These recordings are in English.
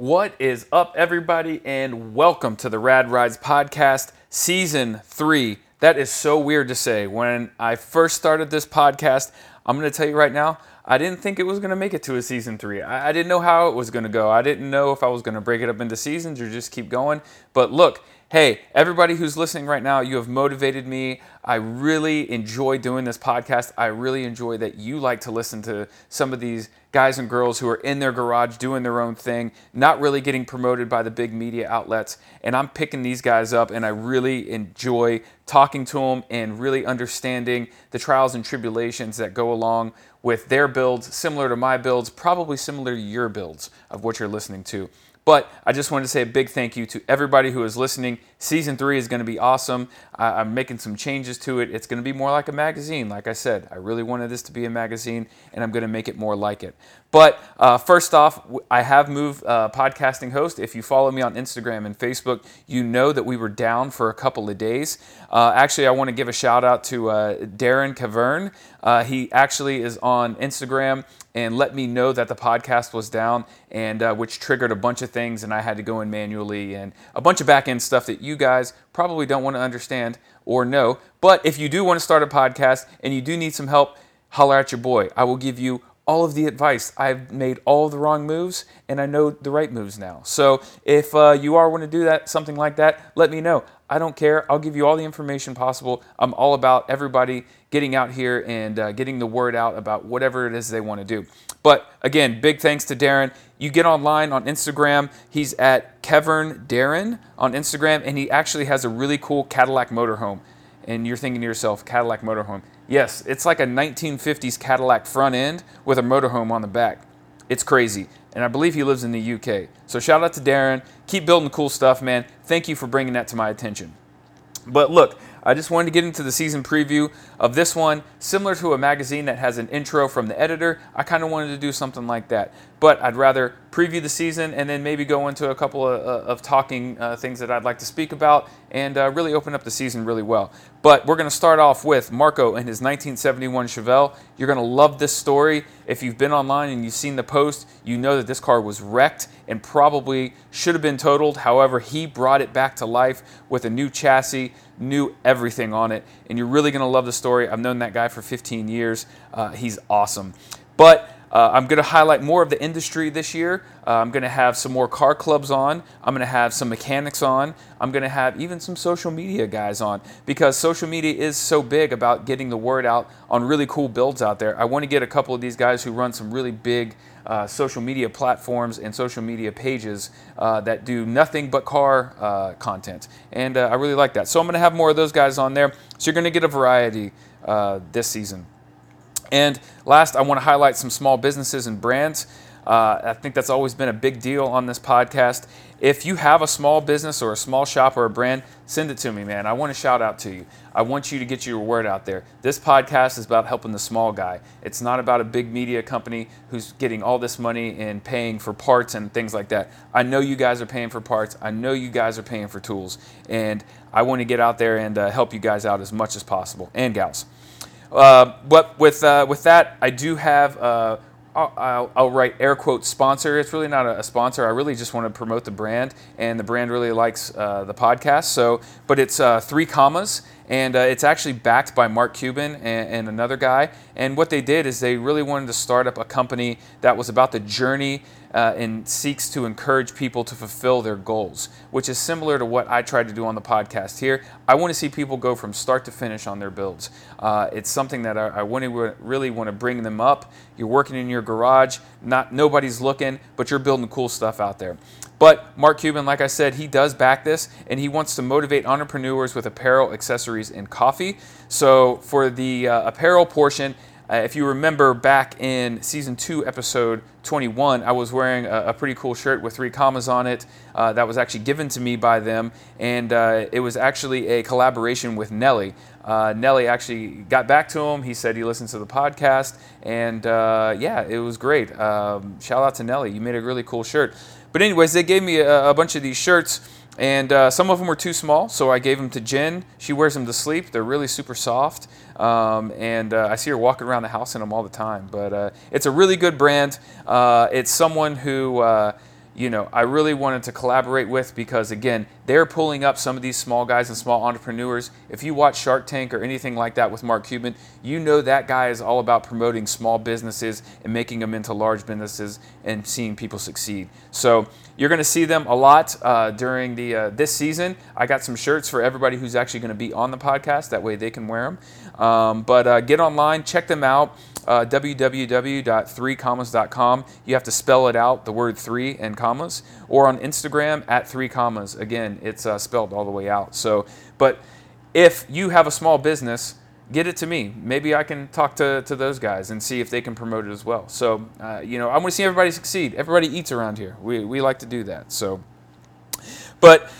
What is up, everybody, and welcome to the Rad Rides Podcast, Season 3. That is so weird to say. When I first started this podcast, I'm going to tell you right now, I didn't think it was going to make it to a season three. I, I didn't know how it was going to go. I didn't know if I was going to break it up into seasons or just keep going. But look, hey, everybody who's listening right now, you have motivated me. I really enjoy doing this podcast. I really enjoy that you like to listen to some of these guys and girls who are in their garage doing their own thing, not really getting promoted by the big media outlets. And I'm picking these guys up, and I really enjoy talking to them and really understanding the trials and tribulations that go along with their builds, similar to my builds, probably similar to your builds of what you're listening to. But I just wanted to say a big thank you to everybody who is listening. Season three is going to be awesome. I, am making some changes to it. It's going to be more like a magazine. Like I said, I really wanted this to be a magazine, and I'm going to make it more like it. But uh, first off, I have moved uh, podcasting host. If you follow me on Instagram and Facebook, you know that we were down for a couple of days. Uh, actually, I want to give a shout out to uh, Darren Cavern. Uh, he actually is on Instagram and let me know that the podcast was down, and uh, which triggered a bunch of things, and I had to go in manually and a bunch of back end stuff that you guys probably don't want to understand or know. But if you do want to start a podcast and you do need some help, holler at your boy. I will give you all of the advice. I've made all the wrong moves and I know the right moves now. So if uh, you are want to do that, something like that, let me know. I don't care. I'll give you all the information possible. I'm all about everybody getting out here and uh, getting the word out about whatever it is they want to do. But again, big thanks to Darren. You get online on Instagram. He's at Kevern Darren on Instagram, and he actually has a really cool Cadillac motorhome. And you're thinking to yourself, Cadillac motorhome. Yes, it's like a 1950s Cadillac front end with a motorhome on the back. It's crazy. And I believe he lives in the UK. So shout out to Darren. Keep building cool stuff, man. Thank you for bringing that to my attention. But look, I just wanted to get into the season preview of this one. Similar to a magazine that has an intro from the editor, I kind of wanted to do something like that. But I'd rather preview the season and then maybe go into a couple of, uh, of talking uh, things that I'd like to speak about and uh, really open up the season really well. But we're going to start off with Marco and his 1971 Chevelle. You're going to love this story. If you've been online and you've seen the post, you know that this car was wrecked and probably should have been totaled. However, he brought it back to life with a new chassis, new everything on it. And you're really going to love the story. I've known that guy for 15 years. Uh, he's awesome. But uh, I'm going to highlight more of the industry this year. Uh, I'm going to have some more car clubs on. I'm going to have some mechanics on. I'm going to have even some social media guys on because social media is so big about getting the word out on really cool builds out there. I want to get a couple of these guys who run some really big uh, social media platforms and social media pages uh, that do nothing but car uh, content. And uh, I really like that. So I'm going to have more of those guys on there. So you're going to get a variety this season. And last, I want to highlight some small businesses and brands. Uh, I think that's always been a big deal on this podcast. If you have a small business or a small shop or a brand, send it to me, man. I want to shout out to you. I want you to get your word out there. This podcast is about helping the small guy. It's not about a big media company who's getting all this money and paying for parts and things like that. I know you guys are paying for parts. I know you guys are paying for tools. And I want to get out there and uh, help you guys out as much as possible and gals. Uh, but with uh, with that, I do have. Uh, I'll, I'll, write air quote sponsor. It's really not a, sponsor. I really just want to promote the brand, and the brand really likes uh, the podcast. So, but it's uh, three commas, and uh, it's actually backed by Mark Cuban and, and, another guy. And what they did is they really wanted to start up a company that was about the journey uh, and seeks to encourage people to fulfill their goals, which is similar to what I try to do on the podcast here. I want to see people go from start to finish on their builds. Uh, it's something that I, I really want to bring them up. You're working in your garage, not nobody's looking, but you're building cool stuff out there. But Mark Cuban, like I said, he does back this and he wants to motivate entrepreneurs with apparel, accessories, and coffee. So for the uh, apparel portion, uh, if you remember back in season two, episode 21, I was wearing a, a pretty cool shirt with three commas on it uh, that was actually given to me by them, and uh, it was actually a collaboration with Nelly. Uh, Nelly actually got back to him. He said he listened to the podcast, and uh, yeah, it was great. Um, shout out to Nelly. You made a really cool shirt. But, anyways, they gave me a, a bunch of these shirts. And uh, some of them were too small, so I gave them to Jen. She wears them to sleep. They're really super soft. Um, and uh, I see her walking around the house in them all the time. But uh, it's a really good brand. Uh, it's someone who, uh, you know, I really wanted to collaborate with because, again, they're pulling up some of these small guys and small entrepreneurs. If you watch Shark Tank or anything like that with Mark Cuban, you know that guy is all about promoting small businesses and making them into large businesses and seeing people succeed. So you're going to see them a lot uh, during the uh, this season. I got some shirts for everybody who's actually going to be on the podcast. That way they can wear them. Um, but uh, get online, check them out uh, www.3commas.com. You have to spell it out, the word three and commas, or on Instagram at three commas. Again, it's uh, spelled all the way out. So, but if you have a small business, get it to me. Maybe I can talk to, to those guys and see if they can promote it as well. So, uh, you know, I want to see everybody succeed. Everybody eats around here. We, we like to do that. So, but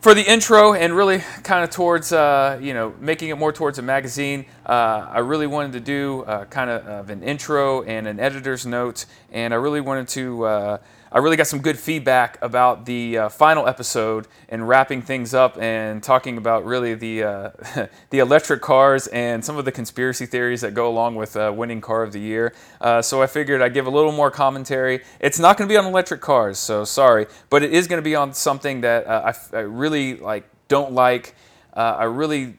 for the intro and really kind of towards uh, you know making it more towards a magazine uh, i really wanted to do uh, kind of, of an intro and an editor's note and i really wanted to uh, I really got some good feedback about the uh, final episode and wrapping things up and talking about really the uh, the electric cars and some of the conspiracy theories that go along with uh, winning car of the year. So I figured I'd give a little more commentary. It's not going to be on electric cars, so sorry, but it is going to be on something that I, I, really like don't like. I really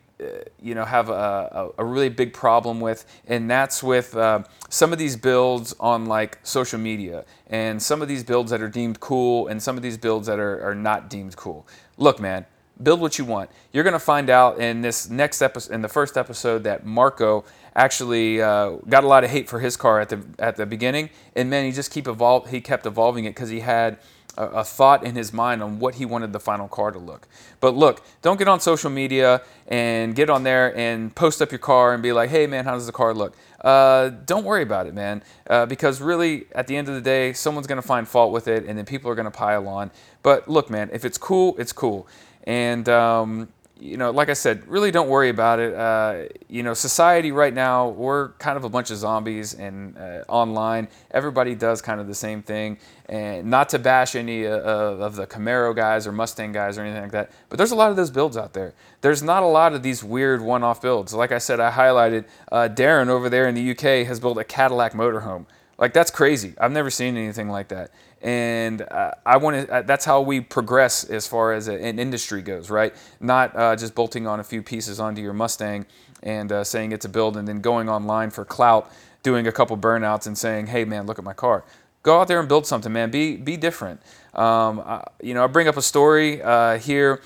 you know have a, a, really big problem with, and that's with uh, some of these builds on like social media, and some of these builds that are deemed cool, and some of these builds that are, are not deemed cool. Look, man, build what you want. You're gonna find out in this next episode, in the first episode, that Marco actually uh, got a lot of hate for his car at the at the beginning, and man, he just keep evolve. He kept evolving it because he had a, a, thought in his mind on what he wanted the final car to look. But look, don't get on social media and get on there and post up your car and be like, hey man, how does the car look? Uh, don't worry about it, man, uh, because really, at the end of the day, someone's going to find fault with it, and then people are going to pile on. But look, man, if it's cool, it's cool. And um, you know, like I said, really don't worry about it. Uh, you know, society right now, we're kind of a bunch of zombies, and uh, online, everybody does kind of the same thing. And not to bash any uh, of the Camaro guys or Mustang guys or anything like that, but there's a lot of those builds out there. There's not a lot of these weird one-off builds. Like I said, I highlighted uh, Darren over there in the UK has built a Cadillac motorhome. Like that's crazy. I've never seen anything like that and uh, I want to. Uh, that's how we progress as far as a, an industry goes, right? Not uh, just bolting on a few pieces onto your Mustang and uh, saying it's a build, and then going online for clout, doing a couple burnouts, and saying, "Hey, man, look at my car." Go out there and build something, man. Be be different. Um, I, you know, I bring up a story uh, here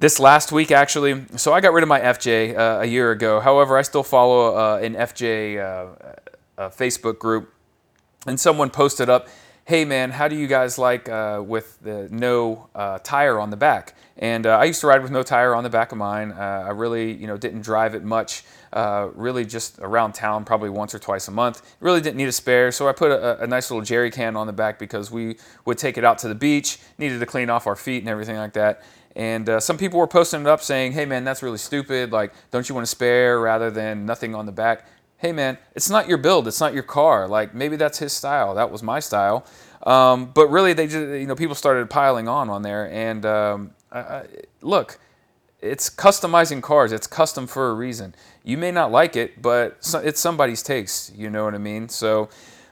this last week actually. So I got rid of my FJ uh, a year ago. However, I still follow uh, an FJ uh, Facebook group, and someone posted up hey man, how do you guys like uh, with the no uh, tire on the back? And uh, I used to ride with no tire on the back of mine. Uh, I really, you know, didn't drive it much. Uh, really, just around town, probably once or twice a month. Really didn't need a spare, so I put a, a, nice little jerry can on the back because we would take it out to the beach. Needed to clean off our feet and everything like that. And uh, some people were posting it up saying, "Hey man, that's really stupid. Like, don't you want a spare rather than nothing on the back?" Hey man, it's not your build, it's not your car. Like maybe that's his style. That was my style. Um, but really, they just you know people started piling on on there. And um, I, look, it's customizing cars. It's custom for a reason. You may not like it, but it's somebody's taste. You know what I mean? So,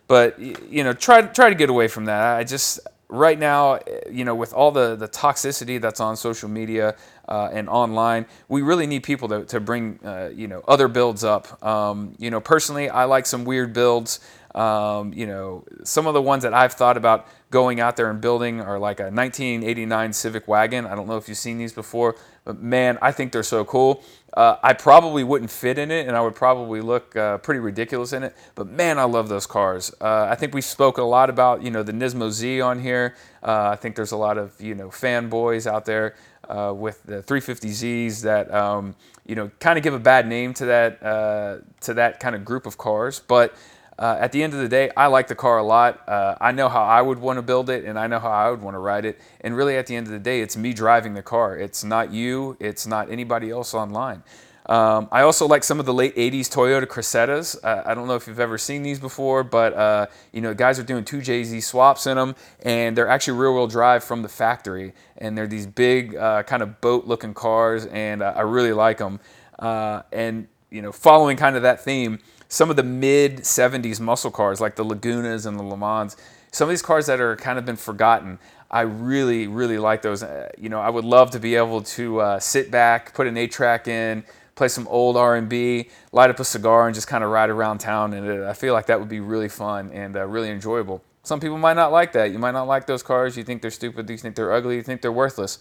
but you know, try try to get away from that. I just right now, you know, with all the the toxicity that's on social media, uh, and online. We really need people to, to bring uh, you know other builds up. Um, you know, personally, I like some weird builds. Um, you know, some of the ones that I've thought about going out there and building are like a 1989 Civic wagon. I don't know if you've seen these before, but man, I think they're so cool. Uh, I probably wouldn't fit in it, and I would probably look uh, pretty ridiculous in it. But man, I love those cars. Uh, I think we spoke a lot about you know the Nismo Z on here. Uh, I think there's a lot of you know fanboys out there uh, with the 350Zs that um, you know kind of give a bad name to that uh, to that kind of group of cars. But uh, at the end of the day, I like the car a lot. Uh, I know how I would want to build it, and I know how I would want to ride it. And really, at the end of the day, it's me driving the car. It's not you. It's not anybody else online. Um, I also like some of the late 80s Toyota Cressidas. Uh, I don't know if you've ever seen these before, but uh, you know, guys are doing two JZ swaps in them, and they're actually rear-wheel drive from the factory. And they're these big, uh, kind of boat-looking cars, and uh, I really like them. Uh, and you know, following kind of that theme, some of the mid 70s muscle cars like the Lagunas and the Le Mans some of these cars that are kind of been forgotten. I really, really like those. Uh, you know, I would love to be able to sit back, put an eight track in, play some old R&B, light up a cigar, and just kind of ride around town. And I feel like that would be really fun and uh, really enjoyable. Some people might not like that. You might not like those cars. You think they're stupid. You think they're ugly. You think they're worthless.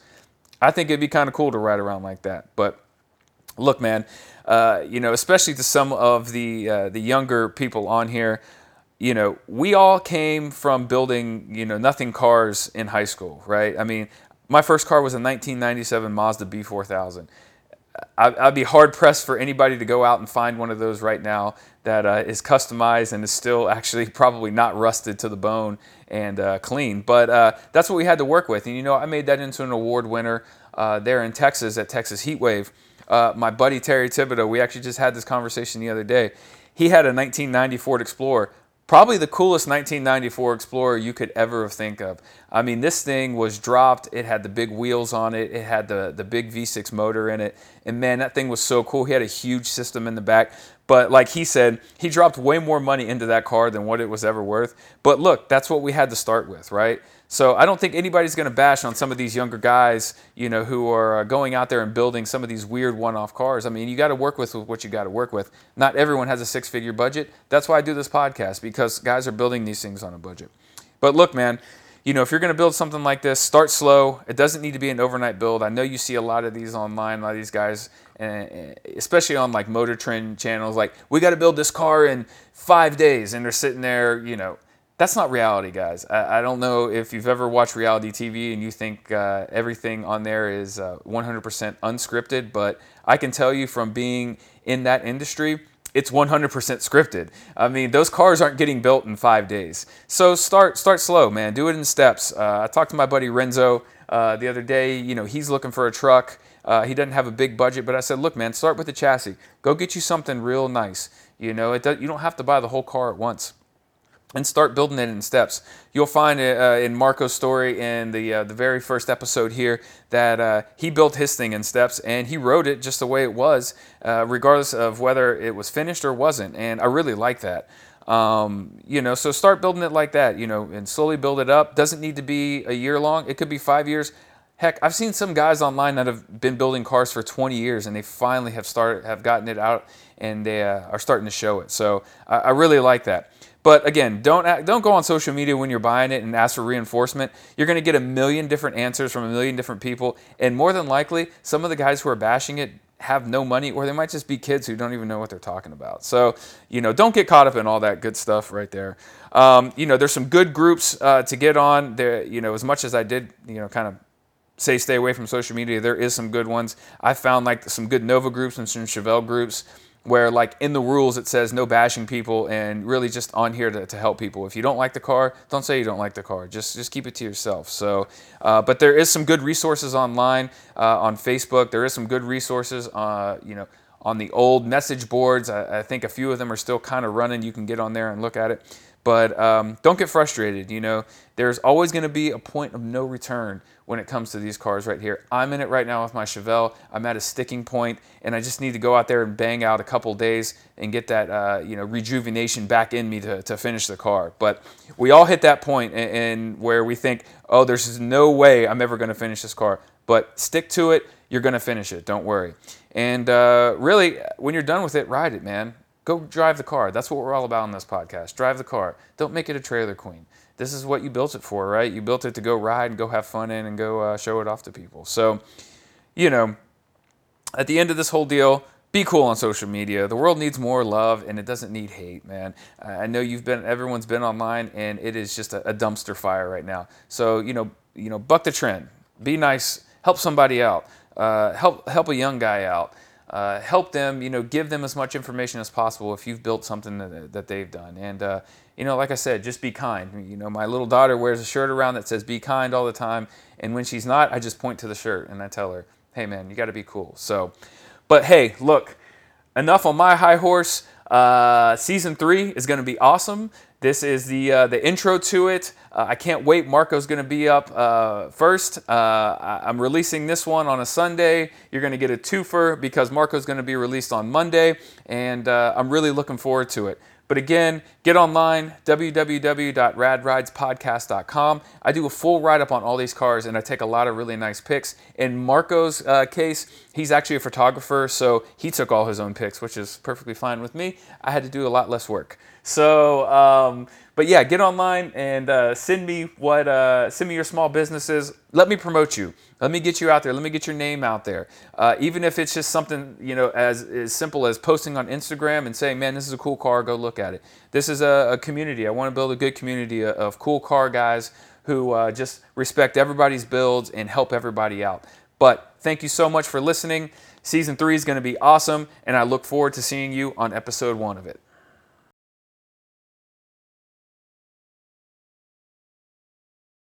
I think it'd be kind of cool to ride around like that. But look, man, uh, you know, especially to some of the uh, the younger people on here, you know, we all came from building, you know, nothing cars in high school, right? I mean, my first car was a 1997 Mazda B4000. I'd be hard pressed for anybody to go out and find one of those right now that uh, is customized and is still actually probably not rusted to the bone and uh, clean. But uh, that's what we had to work with. And you know, I made that into an award winner uh, there in Texas at Texas Heatwave. Uh, my buddy Terry Thibodeau, we actually just had this conversation the other day. He had a 1990 Ford Explorer probably the coolest 1994 Explorer you could ever think of. I mean, this thing was dropped. It had the big wheels on it. It had the, the big V6 motor in it. And man, that thing was so cool. He had a huge system in the back. But like he said, he dropped way more money into that car than what it was ever worth. But look, that's what we had to start with, right? So I don't think anybody's going to bash on some of these younger guys, you know, who are uh, going out there and building some of these weird one-off cars. I mean, you got to work with what you got to work with. Not everyone has a six-figure budget. That's why I do this podcast because guys are building these things on a budget. But look, man, you know, if you're going to build something like this, start slow. It doesn't need to be an overnight build. I know you see a lot of these online, a lot of these guys, especially on like Motor Trend channels, like we got to build this car in five days, and they're sitting there, you know that's not reality, guys. I, I, don't know if you've ever watched reality TV and you think uh, everything on there is uh, 100% unscripted, but I can tell you from being in that industry, it's 100% scripted. I mean, those cars aren't getting built in five days. So start start slow, man. Do it in steps. Uh, I talked to my buddy Renzo uh, the other day. You know, he's looking for a truck. Uh, he doesn't have a big budget, but I said, look, man, start with the chassis. Go get you something real nice. You know, it you don't have to buy the whole car at once and start building it in steps. You'll find uh, in Marco's story in the uh, the very first episode here that uh, he built his thing in steps and he wrote it just the way it was, uh, regardless of whether it was finished or wasn't. And I really like that. Um, you know, so start building it like that. You know, and slowly build it up. Doesn't need to be a year long. It could be five years. Heck, I've seen some guys online that have been building cars for 20 years and they finally have started have gotten it out and they uh, are starting to show it. So I, I really like that. But again, don't don't go on social media when you're buying it and ask for reinforcement. You're going to get a million different answers from a million different people, and more than likely, some of the guys who are bashing it have no money, or they might just be kids who don't even know what they're talking about. So, you know, don't get caught up in all that good stuff right there. Um, you know, there's some good groups uh, to get on. There, you know, as much as I did, you know, kind of say stay away from social media, there is some good ones. I found like some good Nova groups and some Chevelle groups where like in the rules it says no bashing people and really just on here to, to help people. If you don't like the car don't say you don't like the car. Just just keep it to yourself. So uh, but there is some good resources online uh, on facebook. There is some good resources uh, you know on the old message boards. I, I think a few of them are still kind of running. You can get on there and look at it but um, don't get frustrated. You know, there's always going to be a point of no return when it comes to these cars right here. I'm in it right now with my Chevelle. I'm at a sticking point, and I just need to go out there and bang out a couple days and get that uh, you know rejuvenation back in me to, to finish the car. But we all hit that point in, where we think, oh, there's no way I'm ever going to finish this car. But stick to it. You're going to finish it. Don't worry. And uh, really, when you're done with it, ride it, man. Go drive the car. That's what we're all about in this podcast. Drive the car. Don't make it a trailer queen. This is what you built it for, right? You built it to go ride and go have fun in and go uh, show it off to people. So, you know, at the end of this whole deal, be cool on social media. The world needs more love and it doesn't need hate, man. I know you've been, everyone's been online and it is just a, a dumpster fire right now. So, you know, you know, buck the trend. Be nice. Help somebody out. Uh, help help a young guy out uh, help them, you know, give them as much information as possible if you've built something that, that they've done. And, uh, you know, like I said, just be kind. You know, my little daughter wears a shirt around that says be kind all the time. And when she's not, I just point to the shirt and I tell her, hey, man, you got to be cool. So, but hey, look, enough on my high horse. Uh, season three is going to be awesome. This is the uh, the intro to it. Uh, I can't wait. Marco's going to be up uh, first. Uh, I- am releasing this one on a Sunday. You're going to get a twofer because Marco's going to be released on Monday, and uh, I'm really looking forward to it. But again, get online, www.radridespodcast.com. I do a full write up on all these cars and I take a lot of really nice pics. In Marco's uh, case, he's actually a photographer, so he took all his own pics, which is perfectly fine with me. I had to do a lot less work. So, um, but yeah, get online and uh, send me what uh, send me your small businesses. Let me promote you. Let me get you out there. Let me get your name out there. Uh, even if it's just something you know as as simple as posting on Instagram and saying, "Man, this is a cool car. Go look at it." This is a, a community. I want to build a good community of, of cool car guys who uh, just respect everybody's builds and help everybody out. But thank you so much for listening. Season three is going to be awesome, and I look forward to seeing you on episode one of it.